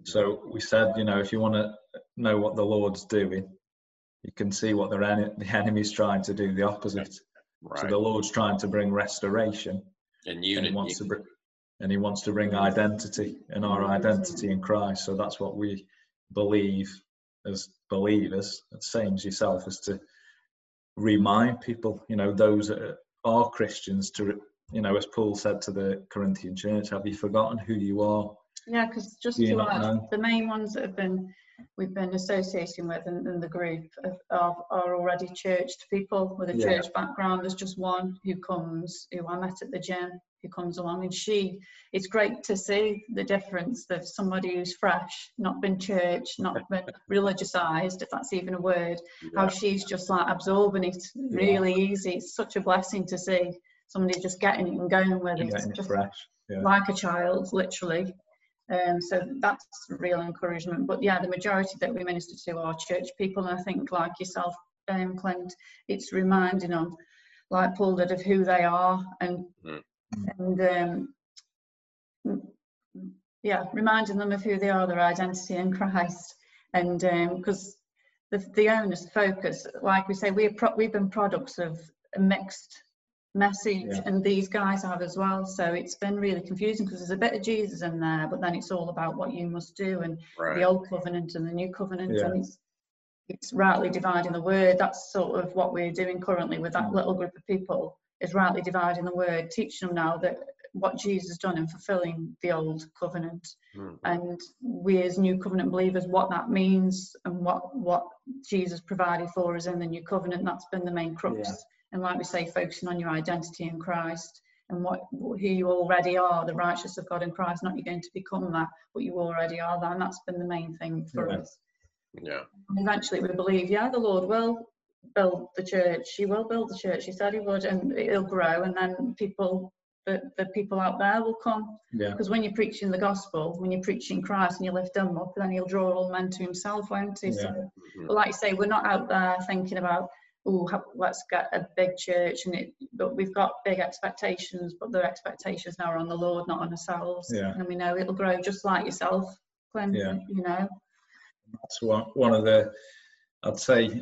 So we said, you know, if you want to know what the Lord's doing, you can see what the, en- the enemy's trying to do, the opposite. Right. So the Lord's trying to bring restoration, and and unity. wants to bring, and he wants to bring identity and our identity in Christ. So that's what we believe as believers, the same as yourself, is to remind people, you know, those that are Christians, to, you know, as Paul said to the Corinthian church, have you forgotten who you are? Yeah, because just to add, know? the main ones that have been we've been associating with in, in the group of, are, are already churched people with a Yeah. church background. There's just one who comes, who I met at the gym, who comes along, and she. It's great to see the difference of somebody who's fresh, not been churched, not been religiousized, if that's even a word. How she's just like absorbing it really easy. It's such a blessing to see somebody just getting it and going with it. It Just fresh. Yeah. like a child, literally. Um, so that's real encouragement. But yeah, the majority that we minister to are church people, and I think, like yourself, um, Clint, it's reminding them, like Paul did, of who they are, and Mm. and um, yeah, reminding them of who they are, their identity in Christ, and because the the onus, focus, like we say, we're pro- we've been products of a mixed message Yeah. and these guys have as well so it's been really confusing because there's a bit of jesus in there but then it's all about what you must do and Right. the old covenant and the new covenant Yeah. and it's it's rightly dividing the word that's sort of what we're doing currently with that little group of people is rightly dividing the word teaching them now that what jesus has done in fulfilling the old covenant Mhm. and we as new covenant believers what that means and what what jesus provided for us in the new covenant that's been the main crux Yeah. And like we say focusing on your identity in christ and what who you already are the righteousness of god in christ not you're going to become that but you already are that and that's been the main thing for Yeah. us Yeah. and eventually we believe yeah the lord will build the church he will build the church he said he would and it'll grow and then people the, the people out there will come Yeah. because when you're preaching the gospel, when you're preaching Christ and you lift them up, then he'll draw all men to himself, won't he? Yeah. So, Mhm. but like you say, we're not out there thinking about, oh, let's get a big church, and it. But we've got big expectations, but the expectations now are on the Lord, not on ourselves. Yeah. And we know it'll grow just like yourself, Clint. Yeah. You know. That's one, one of the, I'd say,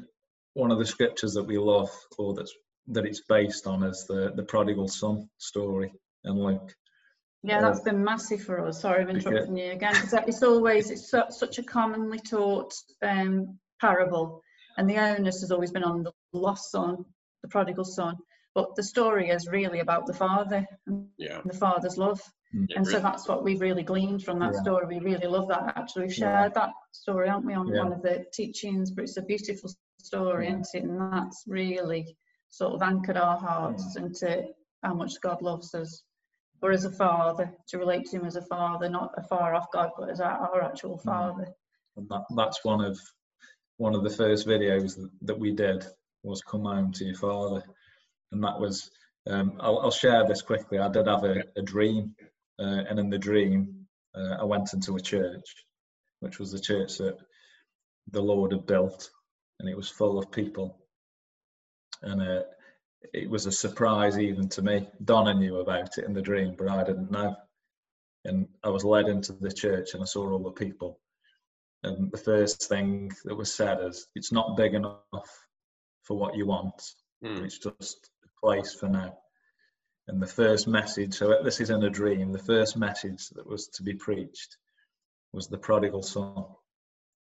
one of the scriptures that we love, or that's that it's based on, is the the prodigal son story in Luke. Yeah, Uh, that's been massive for us. Sorry, I'm Okay. interrupting you again. Because it's always it's su- such a commonly taught um, parable, and the onus has always been on the lost son, the prodigal son. But the story is really about the father and Yeah. the father's love, It and so that's what we've really gleaned from that Yeah. story. We really love that. Actually, we've Yeah. shared that story, haven't we, on Yeah. one of the teachings? But it's a beautiful story, Yeah. isn't it? And that's really sort of anchored our hearts into how much God loves us or as a father, to relate to him as a father, not a far off God, but as our, our actual Mm. father. And that, that's one of one of the first videos that, that we did was come home to your father, and that was. Um, I'll, I'll share this quickly. I did have a, a dream, uh, and in the dream, uh, I went into a church, which was the church that the Lord had built, and it was full of people. And uh, it was a surprise even to me. Donna knew about it in the dream, but I didn't know. And I was led into the church, and I saw all the people. And the first thing that was said is, "It's not big enough for what you want. Mm. It's just a place for now." And the first message, so this is in a dream, the first message that was to be preached was the prodigal son.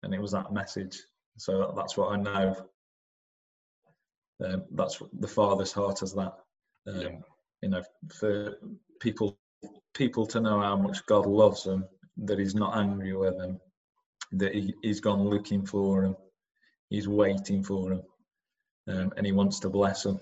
And it was that message. So that's what I know. Um, that's what the father's heart is that. Um, Yeah. You know, for people people to know how much God loves them, that He's not angry with them, that he, He's gone looking for them, He's waiting for them, um, and He wants to bless them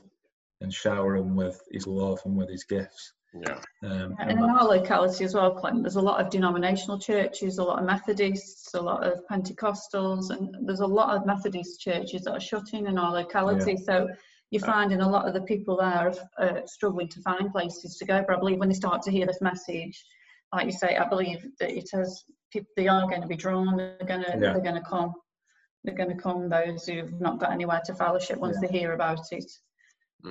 and shower them with His love and with His gifts. Yeah. Um, And and in our locality as well, Clint, there's a lot of denominational churches, a lot of Methodists, a lot of Pentecostals, and there's a lot of Methodist churches that are shutting in our locality. So you're finding a lot of the people there are uh, struggling to find places to go. But I believe when they start to hear this message, like you say, I believe that it has people they are going to be drawn. They're going to Yeah. they're going to come. They're going to come. Those who've not got anywhere to fellowship once Yeah. they hear about it.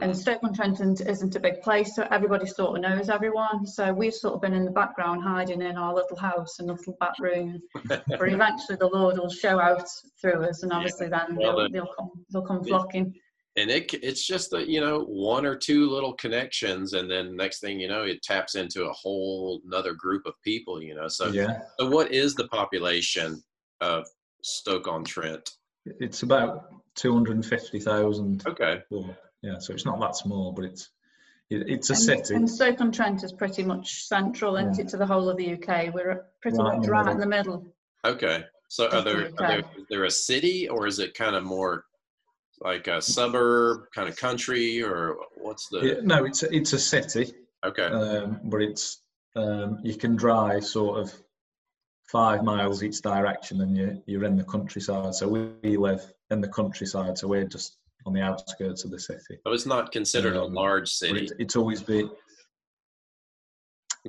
And Mm. Stoke-on-Trent isn't a big place, so everybody sort of knows everyone. So we've sort of been in the background, hiding in our little house and little back room. but eventually, the Lord will show out through us, and obviously, then Well, they'll, the- they'll come, they'll come Yeah. flocking. and it it's just that you know one or two little connections and then next thing you know it taps into a whole another group of people you know so Yeah, so what is the population of stoke on trent it's about two hundred and fifty thousand. okay Yeah, so it's not that small, but it's it, it's a and, city. And Stoke-on-Trent is pretty much central, isn't Yeah. it, to the whole of the UK? We're pretty Right much the right in the middle. okay so are Of the there, are there there a city or is it kind of more like a suburb kind of country or what's the Yeah, no, it's a, it's a city, okay um, but it's um, you can drive sort of five miles each direction, and you you're in the countryside. So we, we live in the countryside, so we're just on the outskirts of the city. so it's not considered a Um, large city it's, it's always been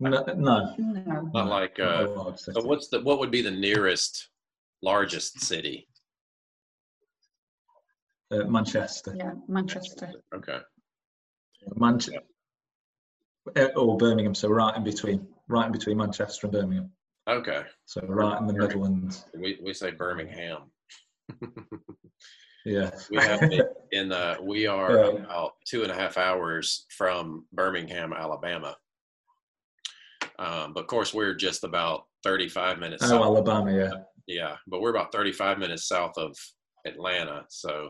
no, no, No. not like uh a so what's the what would be the nearest largest city Uh, Manchester, Yeah, Manchester. okay Manchester, or Birmingham. So right in between, right in between Manchester and Birmingham. Okay So right in the Birmingham. Midlands. we, we say birmingham Yeah. We have in uh, we are Yeah. about two and a half hours from Birmingham, Alabama. Um, but of course, we're just about 35 minutes. Oh, south. Alabama. Yeah. Yeah, but we're about 35 minutes south of Atlanta. So,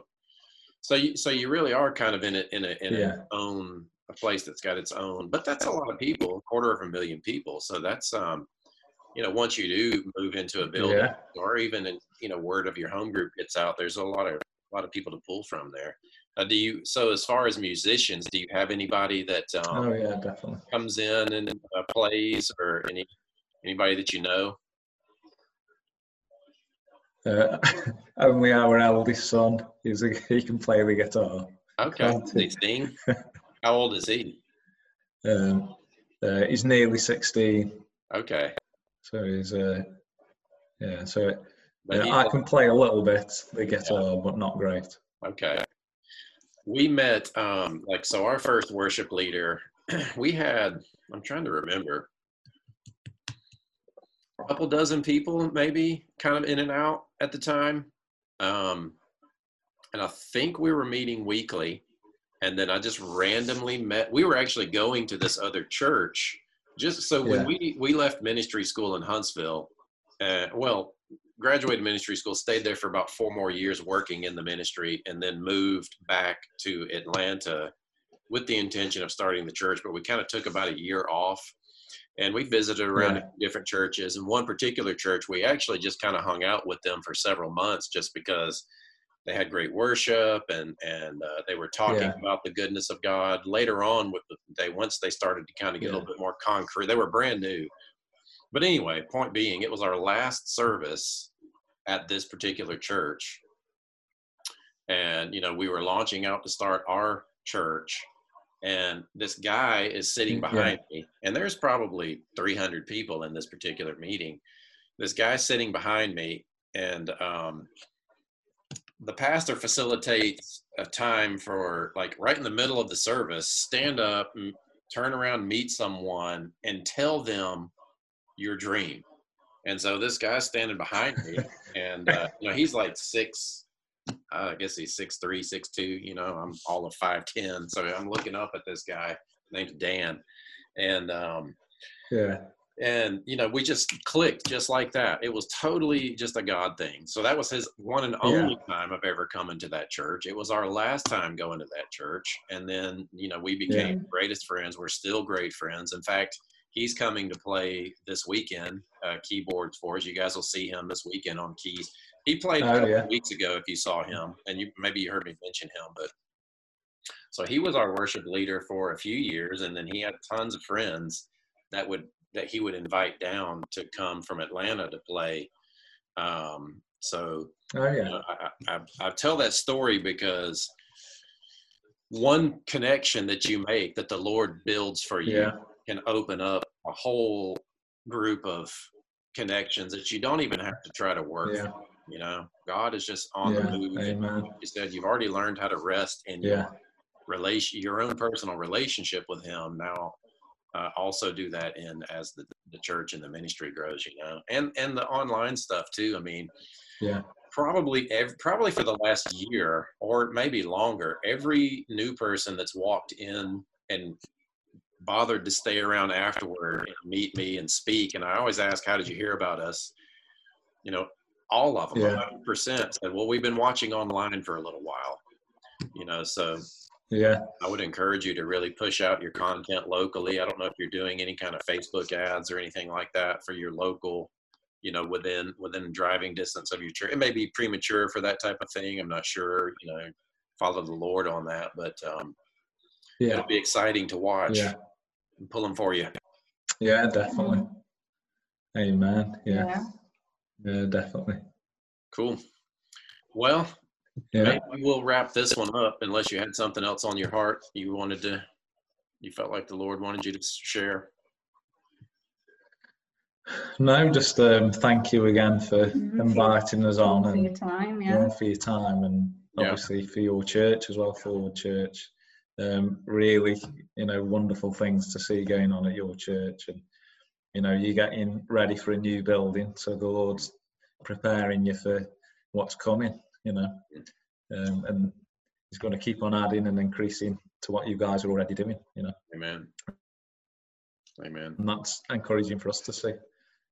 so you so you really are kind of in a in a in Yeah. a own a place that's got its own. But that's a lot of people, a quarter of a million people. So that's um, you know, once you do move into a building, Yeah. or even in, you know, word of your home group gets out, there's a lot of a lot of people to pull from there. Uh, do you? So as far as musicians, do you have anybody that um, Oh yeah, definitely. comes in and uh, plays, or any anybody that you know? Uh, only our eldest son is a, he can play the guitar. Okay, Can't does he sing? How old is he? Um, uh, he's nearly sixteen, Okay, so he's uh, yeah. So uh, he- I can play a little bit the guitar, but not great. Okay. We met, um, like, so our first worship leader, we had, I'm trying to remember, a couple dozen people maybe kind of in and out at the time. Um, and I think we were meeting weekly. And then I just randomly met, we were actually going to this other church. Just so when we, we left ministry school in Huntsville, uh, well, graduated ministry school, stayed there for about four more years working in the ministry, and then moved back to Atlanta with the intention of starting the church. But we kind of took about a year off and we visited around Right. different churches. And one particular church, we actually just kind of hung out with them for several months just because they had great worship and and uh, they were talking Yeah. about the goodness of God. Later on, with the, they once they started to kind of get a little bit more concrete, they were brand new. But anyway, point being, it was our last service at this particular church, and you know we were launching out to start our church, and this guy is sitting Yeah. behind me, and there's probably 300 people in this particular meeting. This guy sitting behind me, and um, the pastor facilitates a time for like right in the middle of the service, stand up, m- turn around, meet someone, and tell them your dream. And so this guy's standing behind me, and uh, you know he's like six, I guess he's six three, six two. You know, I'm all of five ten, so I'm looking up at this guy named Dan, and um, Yeah. And you know we just clicked just like that. It was totally just a God thing. So that was his one and only time I've ever come into that church. It was our last time going to that church, and then you know we became greatest friends. We're still great friends. In fact, he's coming to play this weekend uh, keyboards for us. You guys will see him this weekend on keys. He played a Oh, couple yeah. weeks ago. If you saw him, and you maybe you heard me mention him, but so he was our worship leader for a few years, and then he had tons of friends that would that he would invite down to come from Atlanta to play. Um, so Oh you know, I, I, I- tell that story because one connection that you make that the Lord builds for you Yeah. can open up a whole group of connections that you don't even have to try to work. Yeah. for, You know, God is just on Yeah. the move. Amen. You said you've already learned how to rest in Yeah. relation, your own personal relationship with Him, now uh, also do that in as the the church and the ministry grows. You know, and and the online stuff too. I mean, Yeah. probably ev- probably for the last year or maybe longer every new person that's walked in and bothered to stay around afterward and meet me and speak and i always ask how did you hear about us you know all of them Yeah. 100% said well we've been watching online for a little while you know so Yeah. i would encourage you to really push out your content locally i don't know if you're doing any kind of facebook ads or anything like that for your local you know within within driving distance of your church it may be premature for that type of thing i'm not sure you know follow the lord on that but um Yeah. it'll be exciting to watch Yeah. and pull them for you Yeah, definitely. Amen. Yeah. Yeah. Yeah, definitely. cool well Yeah. maybe we'll wrap this one up unless you had something else on your heart you wanted to you felt like the lord wanted you to share No, just um, thank you again for Mhm. inviting us on For your and time, yeah, yeah. for your time and Yeah. obviously for your church as well, Forward Church. Um, really, you know, wonderful things to see going on at your church, and you know, you're getting ready for a new building, so the Lord's preparing you for what's coming. You know, um, and He's going to keep on adding and increasing to what you guys are already doing. You know, amen amen and that's encouraging for us to see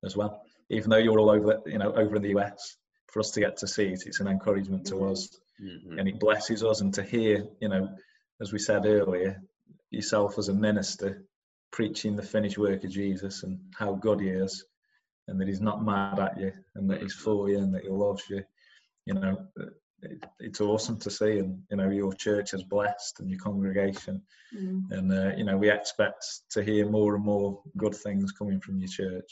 as well. Even though you're all over, you know, over in the US, for us to get to see it, it's an encouragement to us Mhm. and it blesses us and to hear you know as we said earlier yourself as a minister preaching the finished work of jesus and how good he is and that he's not mad at you and that he's for you and that he loves you you know it, it's awesome to see and you know your church is blessed and your congregation. Mm. and uh, you know we expect to hear more and more good things coming from your church.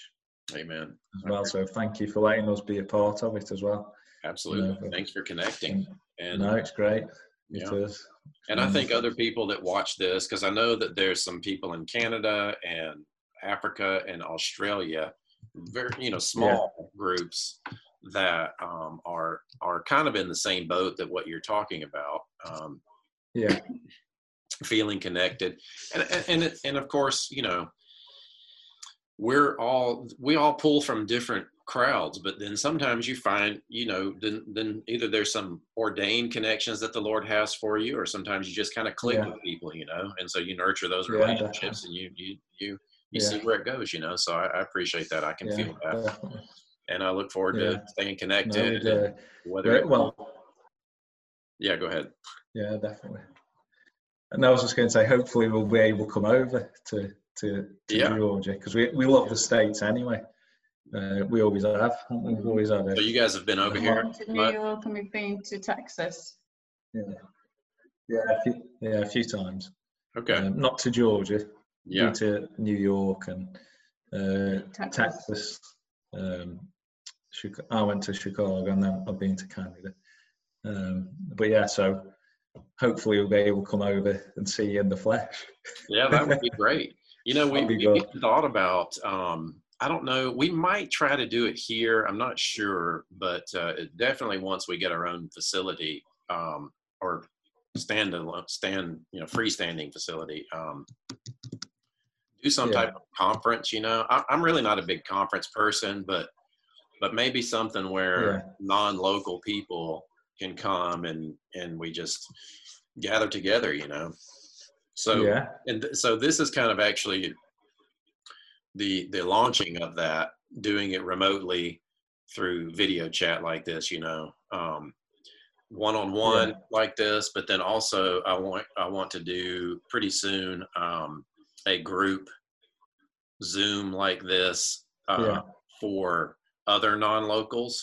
Amen. As well. so thank you for letting us be a part of it as well. Absolutely. Yeah. thanks for connecting. and no it's great. It Yeah. is. And I think other people that watch this, because I know that there's some people in Canada and Africa and Australia, very you know small groups that um, are are kind of in the same boat that what you're talking about, um, yeah. feeling connected, and and and, and of course you know we're all we all pull from different crowds but then sometimes you find you know then then either there's some ordained connections that the lord has for you or sometimes you just kind of click Yeah. with people you know and so you nurture those Yeah, relationships and you you you you see where it goes you know so i, I appreciate that. I can yeah, feel that. definitely. And i look forward Yeah. to staying connected we'd, and uh, whether very it, well, yeah go ahead yeah, definitely. And I was just going to say, hopefully, we'll be able to come over to to, to Yeah. Georgia because we, we love the states anyway. Uh, we always have. we? We've always had so you guys have been over here Been to New York and we've been to Texas. Yeah, yeah, a few, yeah, a few times. okay Um, not to Georgia. yeah to New York and uh, Texas. Texas. Um, I went to Chicago and then I've been to Canada. Um, but yeah, so hopefully we'll be able to come over and see you in the flesh. Yeah, that would be great. You know, we, we thought about, um, I don't know, we might try to do it here. I'm not sure, but uh, definitely once we get our own facility um, or stand alone, stand, you know, freestanding facility, um, do some Yeah. type of conference. You know, I, I'm really not a big conference person, but but maybe something where Yeah. non-local people can come and and we just gather together. You know, so yeah, and th- so this is kind of actually the the launching of that doing it remotely through video chat like this you know um one on one Yeah. like this but then also i want i want to do pretty soon um a group zoom like this uh, Yeah. for other non-locals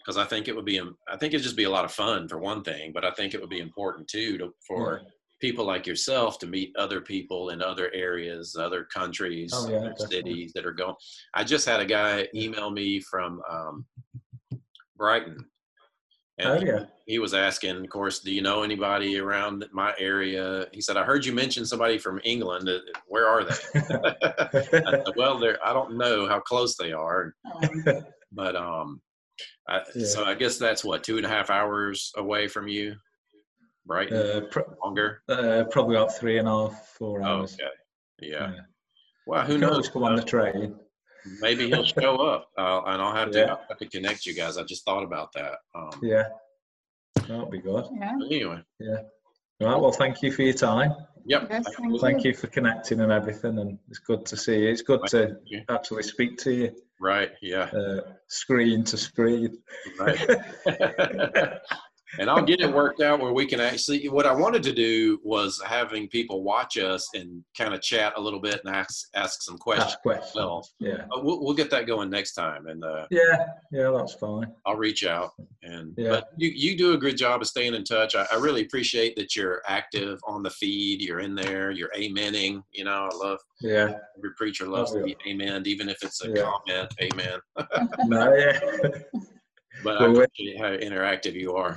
because i think it would be um, i think it'd just be a lot of fun for one thing but i think it would be important too to, for people like yourself to meet other people in other areas, other countries, Oh, yeah, other cities that are going. I just had a guy email me from um, Brighton. And Oh, he- yeah. he was asking, of course, do you know anybody around my area? He said, I heard you mention somebody from England. Uh, Where are they? Said, well, they're, I don't know how close they are, Um, but um, I, Yeah. so I guess that's what two and a half hours away from you. right? Uh, pro- longer. uh, probably about three and a half, four hours. okay. Yeah. Yeah. Well, who Who knows? knows? Come on the train. Maybe he'll show up, uh, and I'll have to. Yeah. I'll have to connect you guys. I just thought about that. Um, Yeah, that'll be good. Yeah. but anyway. Right. Well, thank you for your time. Yep. Yes, thank thank you. Thank you for connecting and everything, and it's good to see you. It's good to Thank actually speak to you, Right. Yeah. uh, screen to screen. Right. and I'll get it worked out where we can actually. What I wanted to do was having people watch us and kind of chat a little bit and ask ask some questions. Ask questions. Well, Yeah. We'll, we'll get that going next time, and uh, Yeah. Yeah. That's fine. I'll reach out. And Yeah. but you you do a good job of staying in touch. I, I really appreciate that you're active on the feed. You're in there. You're amening. You know, I love Yeah. every preacher loves Oh, to be amen, even if it's a Yeah. comment. Amen. No. Yeah. But I appreciate how interactive you are.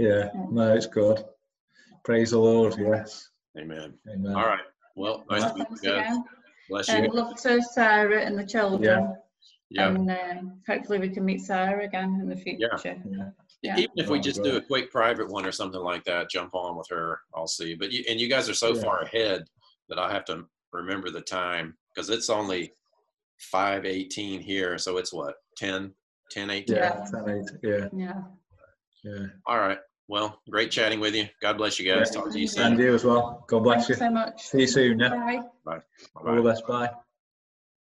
Yeah. No, it's good. Praise the Lord. Yes. Amen. Amen. All right. Well, nice Well, to meet Thanks you guys. again. Bless And you. love to Sarah and the children. Yeah. And um, hopefully we can meet Sarah again in the future. Yeah. Yeah. Even if we Oh, just do a quick private one or something like that, jump on with her. I'll see. But you and you guys are so Yeah. far ahead that I have to remember the time because it's only five eighteen here. So it's what 10, 10, 18? Yeah. 10, 8, yeah. Yeah. Yeah. All right. Well, great chatting with you. God bless you guys. Yeah. Talk to you soon. And soon. you as well. God bless Thanks you. so much. See you soon. Yeah. Bye. Bye. All the best. Bye.